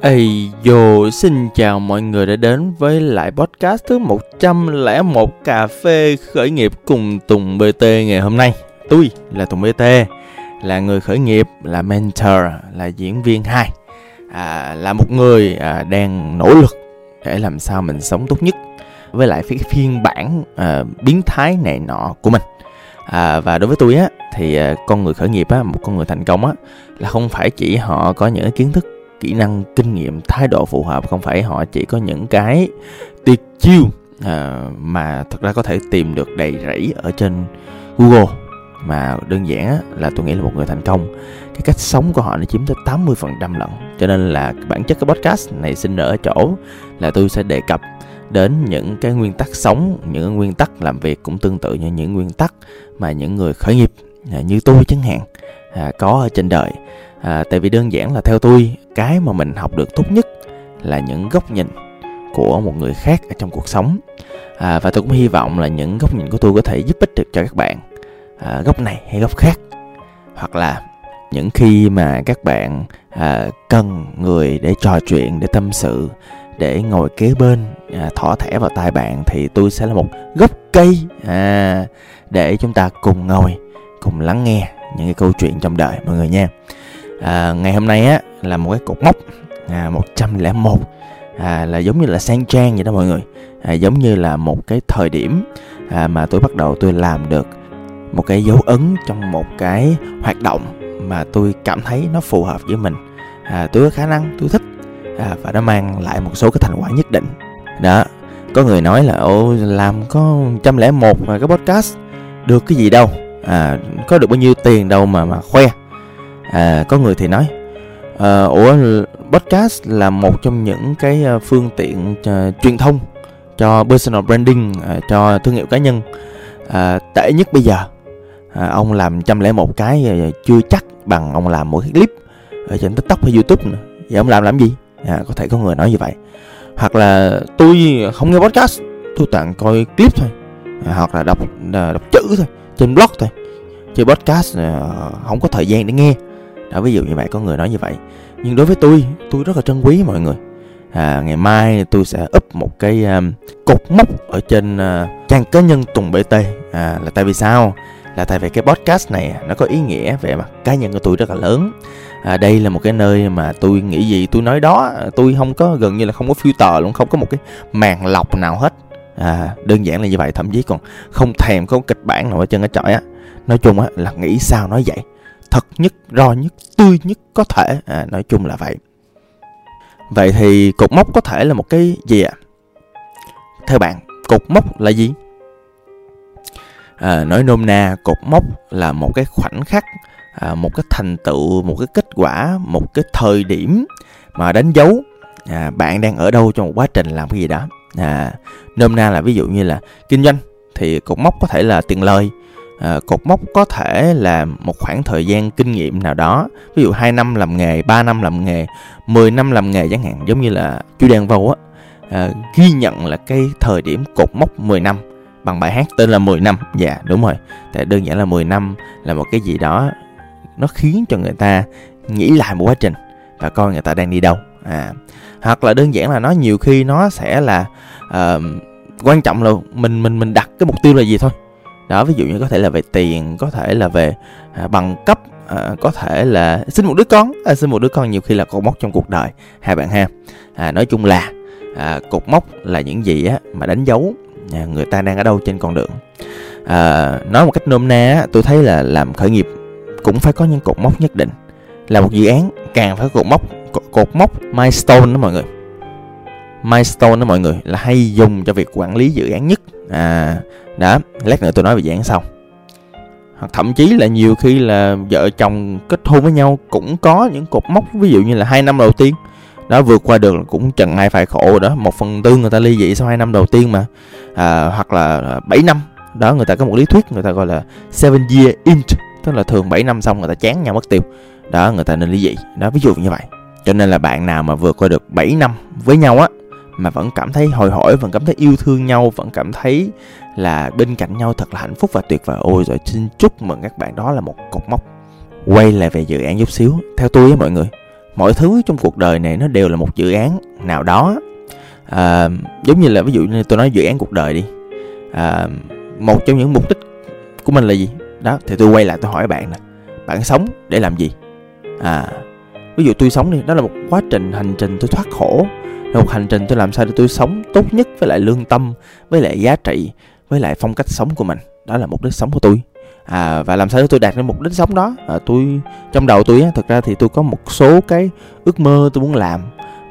Ây dồ, xin chào mọi người đã đến với lại podcast thứ 101 Cà phê khởi nghiệp cùng Tùng BT ngày hôm nay. Tôi là Tùng BT, là người khởi nghiệp, là mentor, là diễn viên 2, à, là một người à, đang nỗ lực để làm sao mình sống tốt nhất với lại cái phiên bản à, biến thái này nọ của mình. À, và đối với tôi á thì à, con người khởi nghiệp á, một con người thành công á là không phải chỉ họ có những kiến thức kỹ năng kinh nghiệm thái độ phù hợp. Không phải họ chỉ có những cái tuyệt chiêu à, mà thật ra có thể tìm được đầy rẫy ở trên Google mà đơn giản là tôi nghĩ là một người thành công. Cái cách sống của họ nó chiếm tới 80% lận. Cho nên là bản chất cái podcast này sinh ra ở chỗ là tôi sẽ đề cập đến những cái nguyên tắc sống những nguyên tắc làm việc cũng tương tự như những nguyên tắc mà những người khởi nghiệp à, như tôi chẳng hạn à, có ở trên đời. À, tại vì đơn giản là theo tôi cái mà mình học được tốt nhất là những góc nhìn của một người khác ở trong cuộc sống. À, và tôi cũng hy vọng là những góc nhìn của tôi có thể giúp ích được cho các bạn à, góc này hay góc khác. Hoặc là những khi mà các bạn à, cần người để trò chuyện để tâm sự để ngồi kế bên à, thỏ thẻ vào tai bạn thì tôi sẽ là một gốc cây à, để chúng ta cùng ngồi cùng lắng nghe những cái câu chuyện trong đời mọi người nha. À, ngày hôm nay á là một cái cột mốc à, 101 à, là giống như là sang trang vậy đó mọi người. À, giống như là một cái thời điểm à, mà tôi bắt đầu tôi làm được một cái dấu ấn trong một cái hoạt động mà tôi cảm thấy nó phù hợp với mình. À, tôi có khả năng tôi thích à, và nó mang lại một số cái thành quả nhất định. Đó có người nói là ô làm có trăm lẻ một cái podcast được cái gì đâu? À, có được bao nhiêu tiền đâu mà mà khoe. À, có người thì nói à, ủa podcast là một trong những cái ờ, phương tiện uh, truyền thông cho personal branding uh, cho thương hiệu cá nhân. Uh, tệ nhất bây giờ uh, ông làm trăm lẻ một cái uh, chưa chắc bằng ông làm một cái clip ở trên tiktok hay youtube nữa. Vậy ông làm làm gì? À, có thể có người nói như vậy. Hoặc là tôi không nghe podcast tôi toàn coi clip thôi. À, hoặc là đọc đọc chữ thôi trên blog thôi chứ podcast ờ, không có thời gian để nghe. Đó ví dụ như vậy có người nói như vậy. Nhưng đối với tôi tôi rất là trân quý mọi người. À, ngày mai tôi sẽ up một cái um, cột mốc ở trên uh, trang cá nhân tùng bt à, là tại vì sao? Là tại vì cái podcast này nó có ý nghĩa về mặt cá nhân của tôi rất là lớn. À, đây là một cái nơi mà tôi nghĩ gì tôi nói đó tôi không có gần như là không có filter luôn không có một cái màn lọc nào hết à, đơn giản là như vậy thậm chí còn không thèm có kịch bản nào ở trên cái trọi á. Nói chung á là nghĩ sao nói vậy? Thật nhất ro nhất tươi nhất có thể. À, nói chung là vậy. Vậy thì cột mốc có thể là một cái gì ạ? À? theo bạn cột mốc là gì? À, nói nôm na cột mốc là một cái khoảnh khắc à, một cái thành tựu một cái kết quả một cái thời điểm mà đánh dấu à, bạn đang ở đâu trong một quá trình làm cái gì đó à, nôm na là ví dụ như là kinh doanh thì cột mốc có thể là tiền lời. À, cột mốc có thể là một khoảng thời gian kinh nghiệm nào đó ví dụ 2 năm làm nghề 3 năm làm nghề 10 năm làm nghề chẳng hạn giống như là chú Đen Vâu á. À, ghi nhận là cái thời điểm cột mốc 10 năm bằng bài hát tên là 10 năm. Dạ đúng rồi tại đơn giản là 10 năm là một cái gì đó nó khiến cho người ta nghĩ lại một quá trình và coi người ta đang đi đâu. À hoặc là đơn giản là nó nhiều khi nó sẽ là uh, quan trọng là mình mình mình đặt cái mục tiêu là gì thôi. Đó ví dụ như có thể là về tiền có thể là về à, bằng cấp à, có thể là sinh một đứa con. À, sinh một đứa con nhiều khi là cột mốc trong cuộc đời hai bạn ha. À, nói chung là à, cột mốc là những gì á mà đánh dấu à, người ta đang ở đâu trên con đường. À, nói một cách nôm na tôi thấy là làm khởi nghiệp cũng phải có những cột mốc nhất định. Là một dự án càng phải cột mốc cột, cột mốc milestone đó mọi người. Milestone đó mọi người là hay dùng cho việc quản lý dự án nhất. À đó lát nữa tôi nói về dự án sau. Hoặc thậm chí là nhiều khi là vợ chồng kết hôn với nhau cũng có những cột mốc ví dụ như là hai năm đầu tiên. Đó vượt qua được cũng chẳng ai phải khổ đó một phần tư người ta ly dị sau hai năm đầu tiên mà. À, hoặc là à, 7 năm. Đó người ta có một lý thuyết người ta gọi là seven year int tức là thường 7 năm xong người ta chán nhau mất tiêu. Đó người ta nên ly dị. Đó ví dụ như vậy cho nên là bạn nào mà vượt qua được 7 năm với nhau á mà vẫn cảm thấy hồi hổi vẫn cảm thấy yêu thương nhau vẫn cảm thấy là bên cạnh nhau thật là hạnh phúc và tuyệt vời ôi rồi xin chúc mừng các bạn đó là một cột mốc. Quay lại về dự án chút xíu theo tôi á mọi người mọi thứ trong cuộc đời này nó đều là một dự án nào đó. À, giống như là ví dụ như tôi nói dự án cuộc đời đi. À, một trong những mục đích của mình là gì? Đó thì tôi quay lại tôi hỏi bạn nè bạn sống để làm gì? À ví dụ tôi sống đi đó là một quá trình hành trình tôi thoát khổ. Là một hành trình tôi làm sao để tôi sống tốt nhất với lại lương tâm với lại giá trị với lại phong cách sống của mình. Đó là mục đích sống của tôi. À, và làm sao để tôi đạt đến mục đích sống đó? À, tôi trong đầu tôi á thực ra thì tôi có một số cái ước mơ tôi muốn làm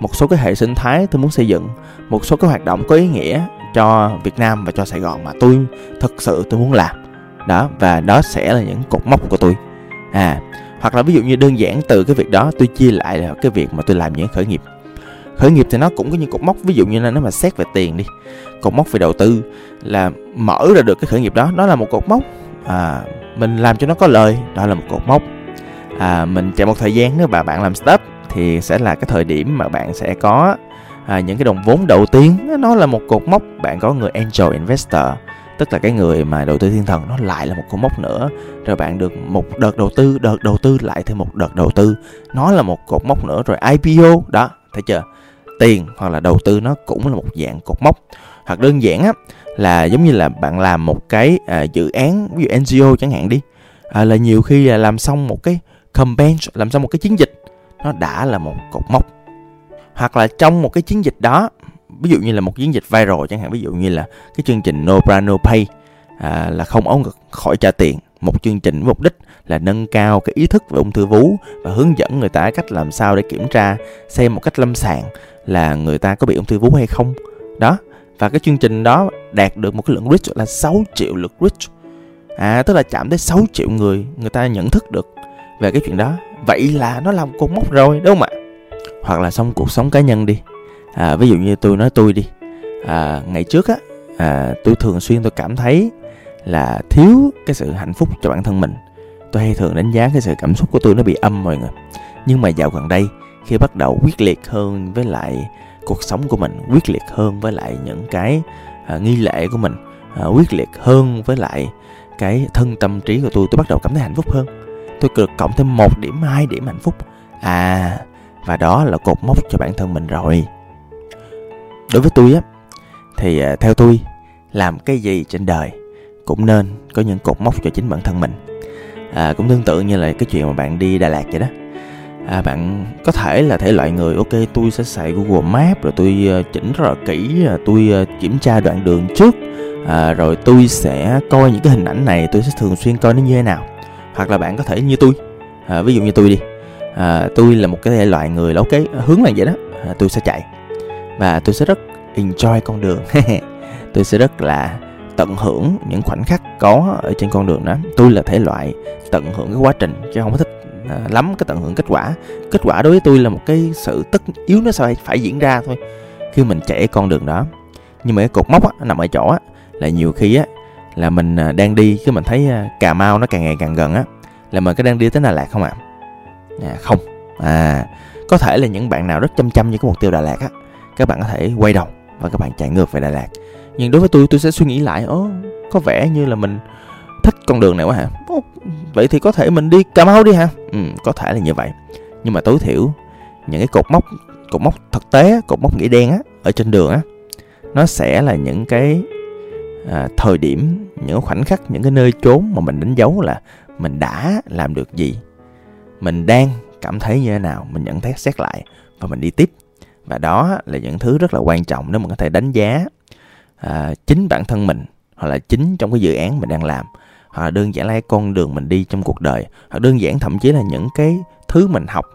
một số cái hệ sinh thái tôi muốn xây dựng một số cái hoạt động có ý nghĩa cho Việt Nam và cho Sài Gòn mà tôi thực sự tôi muốn làm. Đó và đó sẽ là những cột mốc của tôi. À hoặc là ví dụ như đơn giản từ cái việc đó tôi chia lại là cái việc mà tôi làm những khởi nghiệp. Khởi nghiệp thì nó cũng có những cột mốc ví dụ như là nếu mà xét về tiền đi cột mốc về đầu tư là mở ra được cái khởi nghiệp đó đó là một cột mốc à, mình làm cho nó có lời đó là một cột mốc. À, mình chạy một thời gian nếu mà bạn làm startup thì sẽ là cái thời điểm mà bạn sẽ có à, những cái đồng vốn đầu tiên. Nó là một cột mốc bạn có người angel investor tức là cái người mà đầu tư thiên thần nó lại là một cột mốc nữa. Rồi bạn được một đợt đầu tư đợt đầu tư lại thêm một đợt đầu tư. Nó là một cột mốc nữa rồi IPO đó thấy chưa? Tiền hoặc là đầu tư nó cũng là một dạng cột mốc. Hoặc đơn giản á là giống như là bạn làm một cái à, dự án ví dụ NGO chẳng hạn đi. À, là nhiều khi là làm xong một cái campaign làm xong một cái chiến dịch nó đã là một cột mốc. Hoặc là trong một cái chiến dịch đó ví dụ như là một chiến dịch viral chẳng hạn ví dụ như là cái chương trình No Bra No Pay à, là không ống ngực khỏi trả tiền. Một chương trình mục đích là nâng cao cái ý thức về ung thư vú và hướng dẫn người ta cách làm sao để kiểm tra xem một cách lâm sàng là người ta có bị ung thư vú hay không. Đó và cái chương trình đó đạt được một cái lượng reach là 6 triệu lượt reach. À tức là chạm tới 6 triệu người người ta nhận thức được về cái chuyện đó. Vậy là nó làm cột mốc rồi đúng không ạ? Hoặc là xong cuộc sống cá nhân đi à, ví dụ như tôi nói tôi đi. À, ngày trước á à, tôi thường xuyên tôi cảm thấy là thiếu cái sự hạnh phúc cho bản thân mình. Tôi hay thường đánh giá cái sự cảm xúc của tôi nó bị âm mọi người. Nhưng mà dạo gần đây khi bắt đầu quyết liệt hơn với lại cuộc sống của mình quyết liệt hơn với lại những cái à, nghi lễ của mình à, quyết liệt hơn với lại cái thân tâm trí của tôi tôi bắt đầu cảm thấy hạnh phúc hơn. Tôi được cộng thêm một điểm hai điểm hạnh phúc. À và đó là cột mốc cho bản thân mình rồi đối với tôi á thì à, theo tôi làm cái gì trên đời cũng nên có những cột mốc cho chính bản thân mình. À, cũng tương tự như là cái chuyện mà bạn đi Đà Lạt vậy đó. À, bạn có thể là thể loại người ok tôi sẽ xài Google map rồi tôi à, chỉnh rất là kỹ à, tôi kiểm tra đoạn đường trước à, rồi tôi sẽ coi những cái hình ảnh này tôi sẽ thường xuyên coi nó như thế nào. Hoặc là bạn có thể như tôi à, ví dụ như tôi đi à, tôi là một cái thể loại người là ok hướng là vậy đó à, tôi sẽ chạy và tôi sẽ rất enjoy con đường. Tôi sẽ rất là tận hưởng những khoảnh khắc có ở trên con đường đó. Tôi là thể loại tận hưởng cái quá trình chứ không có thích à, lắm cái tận hưởng kết quả. Kết quả đối với tôi là một cái sự tất yếu nó phải phải diễn ra thôi. Khi mình chạy con đường đó. Nhưng mà cái cột mốc á, nằm ở chỗ á, là nhiều khi á là mình à, đang đi cái mình thấy à, cà mau nó càng ngày càng gần á là mình có đang đi tới đà lạt không ạ? À? à không. À có thể là những bạn nào rất chăm chăm như cái mục tiêu đà lạt á các bạn có thể quay đầu và các bạn chạy ngược về đà lạt. Nhưng đối với tôi tôi sẽ suy nghĩ lại ố có vẻ như là mình thích con đường này quá hả? Ồ, vậy thì có thể mình đi cà mau đi hả? Ừ có thể là như vậy. Nhưng mà tối thiểu những cái cột mốc cột mốc thực tế cột mốc nghĩa đen á ở trên đường á nó sẽ là những cái à, thời điểm những khoảnh khắc những cái nơi trốn mà mình đánh dấu là mình đã làm được gì mình đang cảm thấy như thế nào mình nhận thấy xét lại và mình đi tiếp và đó là những thứ rất là quan trọng để mình có thể đánh giá à, chính bản thân mình hoặc là chính trong cái dự án mình đang làm. Hoặc là đơn giản là cái con đường mình đi trong cuộc đời. Hoặc đơn giản thậm chí là những cái thứ mình học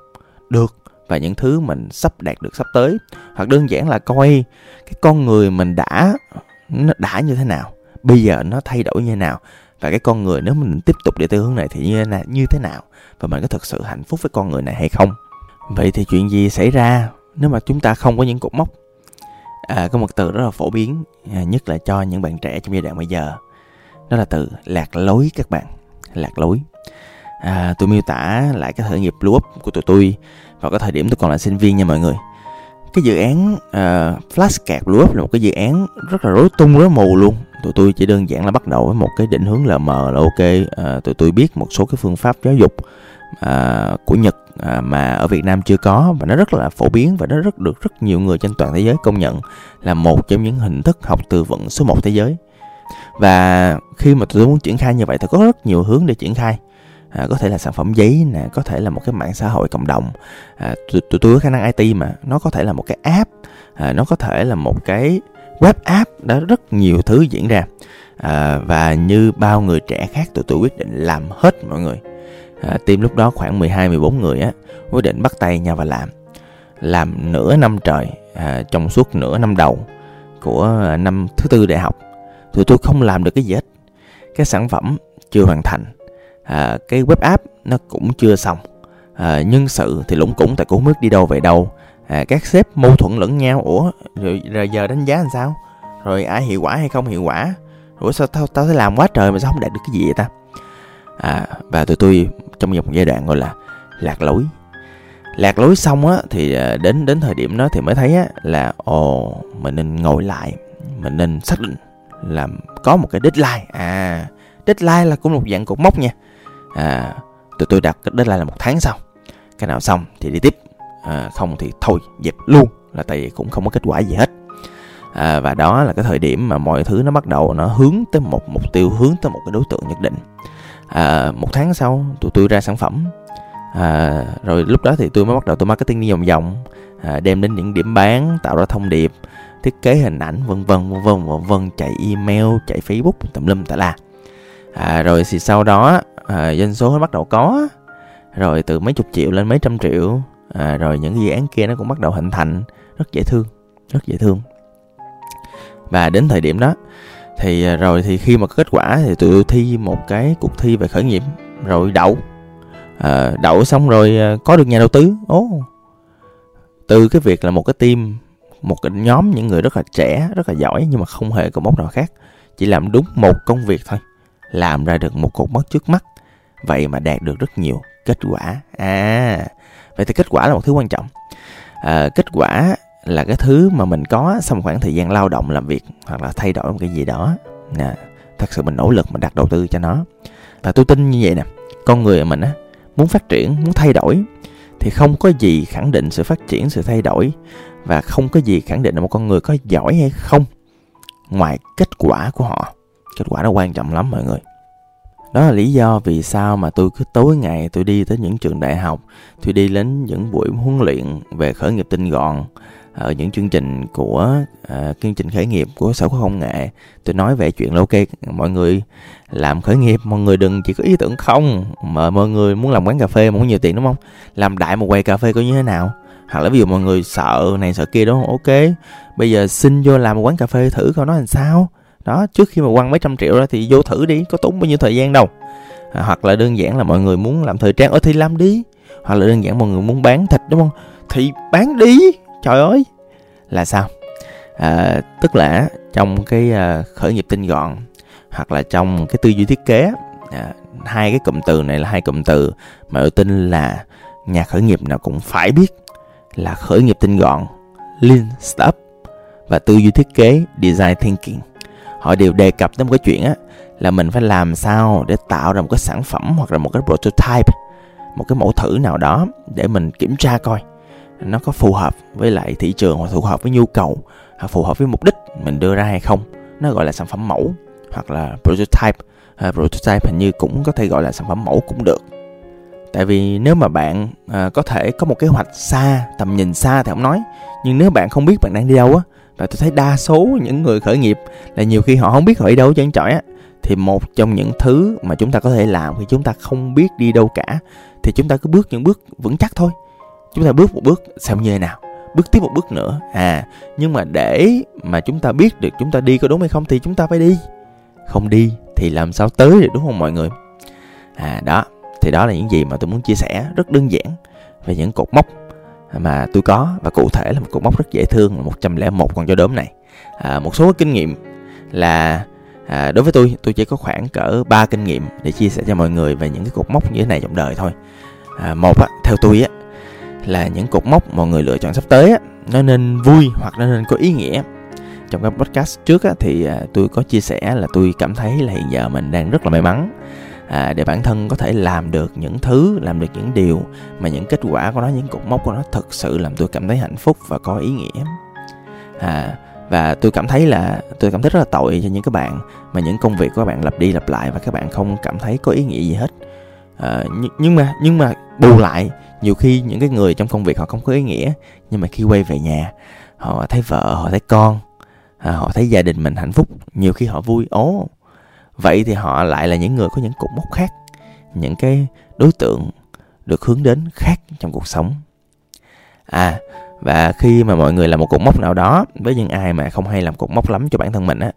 được và những thứ mình sắp đạt được sắp tới. Hoặc đơn giản là coi cái con người mình đã nó đã như thế nào bây giờ nó thay đổi như thế nào. Và cái con người nếu mình tiếp tục đi theo hướng này thì như thế nào, như thế nào? Và mình có thực sự hạnh phúc với con người này hay không? Vậy thì chuyện gì xảy ra? Nếu mà chúng ta không có những cột mốc à, có một từ rất là phổ biến à, nhất là cho những bạn trẻ trong giai đoạn bây giờ đó là từ lạc lối các bạn lạc lối. À, tôi miêu tả lại cái khởi nghiệp blue up của tụi tôi vào cái thời điểm tôi còn là sinh viên nha mọi người. Cái dự án à, uh, Flashcard Blue Up là một cái dự án rất là rối tung rối mù luôn. Tụi tôi chỉ đơn giản là bắt đầu với một cái định hướng lờ mờ là ok uh, tụi tôi biết một số cái phương pháp giáo dục à, của Nhật à, mà ở Việt Nam chưa có và nó rất là phổ biến và nó rất được rất nhiều người trên toàn thế giới công nhận là một trong những hình thức học từ vựng số 1 thế giới. Và khi mà tôi muốn triển khai như vậy thì có rất nhiều hướng để triển khai. À, có thể là sản phẩm giấy nè, có thể là một cái mạng xã hội cộng đồng. À, tụi, tụi tôi có khả năng IT mà, nó có thể là một cái app, à, nó có thể là một cái web app, đó rất nhiều thứ diễn ra. À, và như bao người trẻ khác tụi tôi quyết định làm hết mọi người à, team lúc đó khoảng 12 14 người á quyết định bắt tay nhau và làm. Làm nửa năm trời à, trong suốt nửa năm đầu của à, năm thứ tư đại học tụi tôi không làm được cái gì hết. Cái sản phẩm chưa hoàn thành. À, cái web app nó cũng chưa xong. À, nhân sự thì lũng củng tại cũng không biết đi đâu về đâu. À, các sếp mâu thuẫn lẫn nhau ủa rồi, rồi giờ đánh giá làm sao? Rồi ai hiệu quả hay không hiệu quả? Ủa sao tao tao thấy làm quá trời mà sao không đạt được cái gì vậy ta? À, và tụi tôi trong một giai đoạn gọi là lạc lối. Lạc lối xong á thì à, đến đến thời điểm đó thì mới thấy á là ồ mình nên ngồi lại mình nên xác định là có một cái deadline. À deadline là cũng một dạng cột mốc nha. À tụi tôi đặt cái deadline là một tháng sau. Cái nào xong thì đi tiếp. À, không thì thôi dẹp luôn là tại vì cũng không có kết quả gì hết. À, và đó là cái thời điểm mà mọi thứ nó bắt đầu nó hướng tới một mục tiêu hướng tới một cái đối tượng nhất định à, một tháng sau tụi tôi ra sản phẩm. À, rồi lúc đó thì tôi mới bắt đầu tôi marketing đi vòng vòng. À, đem đến những điểm bán tạo ra thông điệp thiết kế hình ảnh vân vân vân vân vân vân chạy email chạy facebook tùm lum tà la. À, rồi thì sau đó à, doanh số nó bắt đầu có. Rồi từ mấy chục triệu lên mấy trăm triệu. À, rồi những dự án kia nó cũng bắt đầu hình thành. Rất dễ thương rất dễ thương. Và đến thời điểm đó thì à, rồi thì khi mà có kết quả thì tụi tôi thi một cái cuộc thi về khởi nghiệp. Rồi đậu. À, đậu xong rồi à, có được nhà đầu tư. Ố từ cái việc là một cái team một cái nhóm những người rất là trẻ rất là giỏi nhưng mà không hề có mốc nào khác. Chỉ làm đúng một công việc thôi. Làm ra được một cột mốc trước mắt. Vậy mà đạt được rất nhiều kết quả. À. Vậy thì kết quả là một thứ quan trọng. À, kết quả là cái thứ mà mình có sau một khoảng thời gian lao động làm việc hoặc là thay đổi một cái gì đó. Nè, thật sự mình nỗ lực mình đặt đầu tư cho nó. Và tôi tin như vậy nè, con người mình á, muốn phát triển, muốn thay đổi thì không có gì khẳng định sự phát triển, sự thay đổi và không có gì khẳng định là một con người có giỏi hay không ngoài kết quả của họ. Kết quả nó quan trọng lắm mọi người. Đó là lý do vì sao mà tôi cứ tối ngày tôi đi tới những trường đại học, tôi đi đến những buổi huấn luyện về khởi nghiệp tinh gọn ở những chương trình của uh, chương trình khởi nghiệp của sở khoa công nghệ tôi nói về chuyện là ok mọi người làm khởi nghiệp mọi người đừng chỉ có ý tưởng không mà mọi người muốn làm quán cà phê muốn nhiều tiền đúng không? Làm đại một quầy cà phê có như thế nào? Hoặc là ví dụ mọi người sợ này sợ kia đúng không? Ok bây giờ xin vô làm một quán cà phê thử coi nó làm sao. Đó trước khi mà quăng mấy trăm triệu ra thì vô thử đi có tốn bao nhiêu thời gian đâu. À, hoặc là đơn giản là mọi người muốn làm thời trang ở thì làm đi. Hoặc là đơn giản mọi người muốn bán thịt đúng không? Thì bán đi trời ơi! Là sao? À, tức là trong cái uh, khởi nghiệp tinh gọn hoặc là trong cái tư duy thiết kế à, hai cái cụm từ này là hai cụm từ mà tôi tin là nhà khởi nghiệp nào cũng phải biết là khởi nghiệp tinh gọn lean startup và tư duy thiết kế design thinking. Họ đều đề cập đến một cái chuyện á là mình phải làm sao để tạo ra một cái sản phẩm hoặc là một cái prototype một cái mẫu thử nào đó để mình kiểm tra coi nó có phù hợp với lại thị trường hoặc phù hợp với nhu cầu hoặc phù hợp với mục đích mình đưa ra hay không. Nó gọi là sản phẩm mẫu hoặc là prototype. À, prototype hình như cũng có thể gọi là sản phẩm mẫu cũng được. Tại vì nếu mà bạn à, có thể có một kế hoạch xa tầm nhìn xa thì không nói. Nhưng nếu bạn không biết bạn đang đi đâu á và tôi thấy đa số những người khởi nghiệp là nhiều khi họ không biết họ đi đâu chân trọi á thì một trong những thứ mà chúng ta có thể làm khi chúng ta không biết đi đâu cả thì chúng ta cứ bước những bước vững chắc thôi chúng ta bước một bước xem như thế nào bước tiếp một bước nữa. À nhưng mà để mà chúng ta biết được chúng ta đi có đúng hay không thì chúng ta phải đi. Không đi thì làm sao tới được đúng không mọi người? À đó thì đó là những gì mà tôi muốn chia sẻ rất đơn giản về những cột mốc mà tôi có. Và cụ thể là một cột mốc rất dễ thương là 101 con chó đốm này. À, một số kinh nghiệm là à, đối với tôi tôi chỉ có khoảng cỡ 3 kinh nghiệm để chia sẻ cho mọi người về những cái cột mốc như thế này trong đời thôi. À, một á, theo tôi á là những cột mốc mọi người lựa chọn sắp tới á, nó nên vui hoặc nó nên có ý nghĩa. Trong các podcast trước á, thì à, tôi có chia sẻ là tôi cảm thấy là hiện giờ mình đang rất là may mắn à, để bản thân có thể làm được những thứ làm được những điều mà những kết quả của nó những cột mốc của nó thực sự làm tôi cảm thấy hạnh phúc và có ý nghĩa. À, và tôi cảm thấy là tôi cảm thấy rất là tội cho những các bạn mà những công việc của các bạn lặp đi lặp lại và các bạn không cảm thấy có ý nghĩa gì hết. À, nhưng mà nhưng mà bù lại nhiều khi những cái người trong công việc họ không có ý nghĩa nhưng mà khi quay về nhà họ thấy vợ họ thấy con à, họ thấy gia đình mình hạnh phúc nhiều khi họ vui. Ố vậy thì họ lại là những người có những cột mốc khác những cái đối tượng được hướng đến khác trong cuộc sống. À và khi mà mọi người làm một cột mốc nào đó với những ai mà không hay làm cột mốc lắm cho bản thân mình á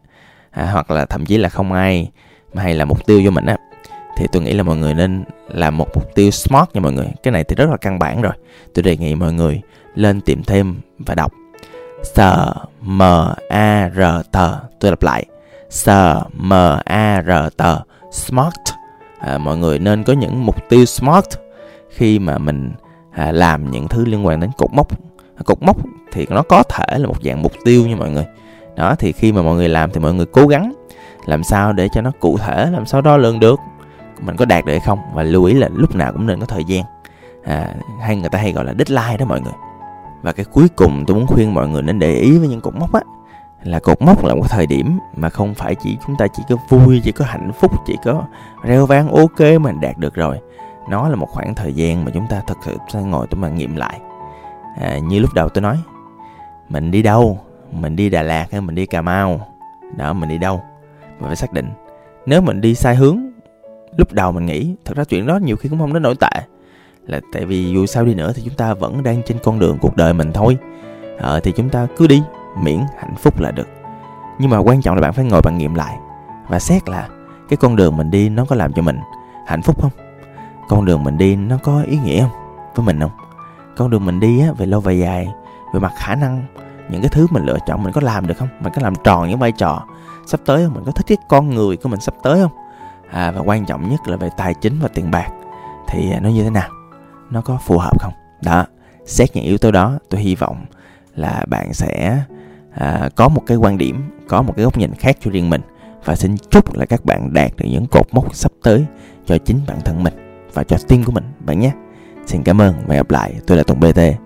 à, hoặc là thậm chí là không ai mà hay là mục tiêu cho mình á thì tôi nghĩ là mọi người nên là một mục tiêu smart nha mọi người. Cái này thì rất là căn bản rồi. Tôi đề nghị mọi người lên tìm thêm và đọc. S M A R T tôi lặp lại. S M A R T smart. À, mọi người nên có những mục tiêu smart khi mà mình à, làm những thứ liên quan đến cột mốc. Cột mốc thì nó có thể là một dạng mục tiêu nha mọi người. Đó thì khi mà mọi người làm thì mọi người cố gắng làm sao để cho nó cụ thể làm sao đo lường được mình có đạt được hay không và lưu ý là lúc nào cũng nên có thời gian. À, hay người ta hay gọi là deadline đó mọi người. Và cái cuối cùng tôi muốn khuyên mọi người nên để ý với những cột mốc á là cột mốc là một thời điểm mà không phải chỉ chúng ta chỉ có vui chỉ có hạnh phúc chỉ có reo vang ok mà đạt được rồi. Nó là một khoảng thời gian mà chúng ta thật sự sẽ ngồi tôi mà nghiệm lại. À, như lúc đầu tôi nói mình đi đâu? Mình đi đà lạt hay mình đi cà mau? Đó mình đi đâu? Mình phải xác định. Nếu mình đi sai hướng lúc đầu mình nghĩ thật ra chuyện đó nhiều khi cũng không đến nổi tệ. Là tại vì dù sao đi nữa thì chúng ta vẫn đang trên con đường cuộc đời mình thôi. Ờ, thì chúng ta cứ đi miễn hạnh phúc là được. Nhưng mà quan trọng là bạn phải ngồi bạn nghiệm lại và xét là cái con đường mình đi nó có làm cho mình hạnh phúc không? Con đường mình đi nó có ý nghĩa không? Với mình không? Con đường mình đi á về lâu về dài về mặt khả năng những cái thứ mình lựa chọn mình có làm được không? Mình có làm tròn những vai trò sắp tới không? Mình có thích cái con người của mình sắp tới không? À, và quan trọng nhất là về tài chính và tiền bạc. Thì à, nó như thế nào? Nó có phù hợp không? Đó xét những yếu tố đó tôi hy vọng là bạn sẽ à, có một cái quan điểm có một cái góc nhìn khác cho riêng mình. Và xin chúc là các bạn đạt được những cột mốc sắp tới cho chính bản thân mình và cho team của mình bạn nhé. Xin cảm ơn và gặp lại. Tôi là tùng bt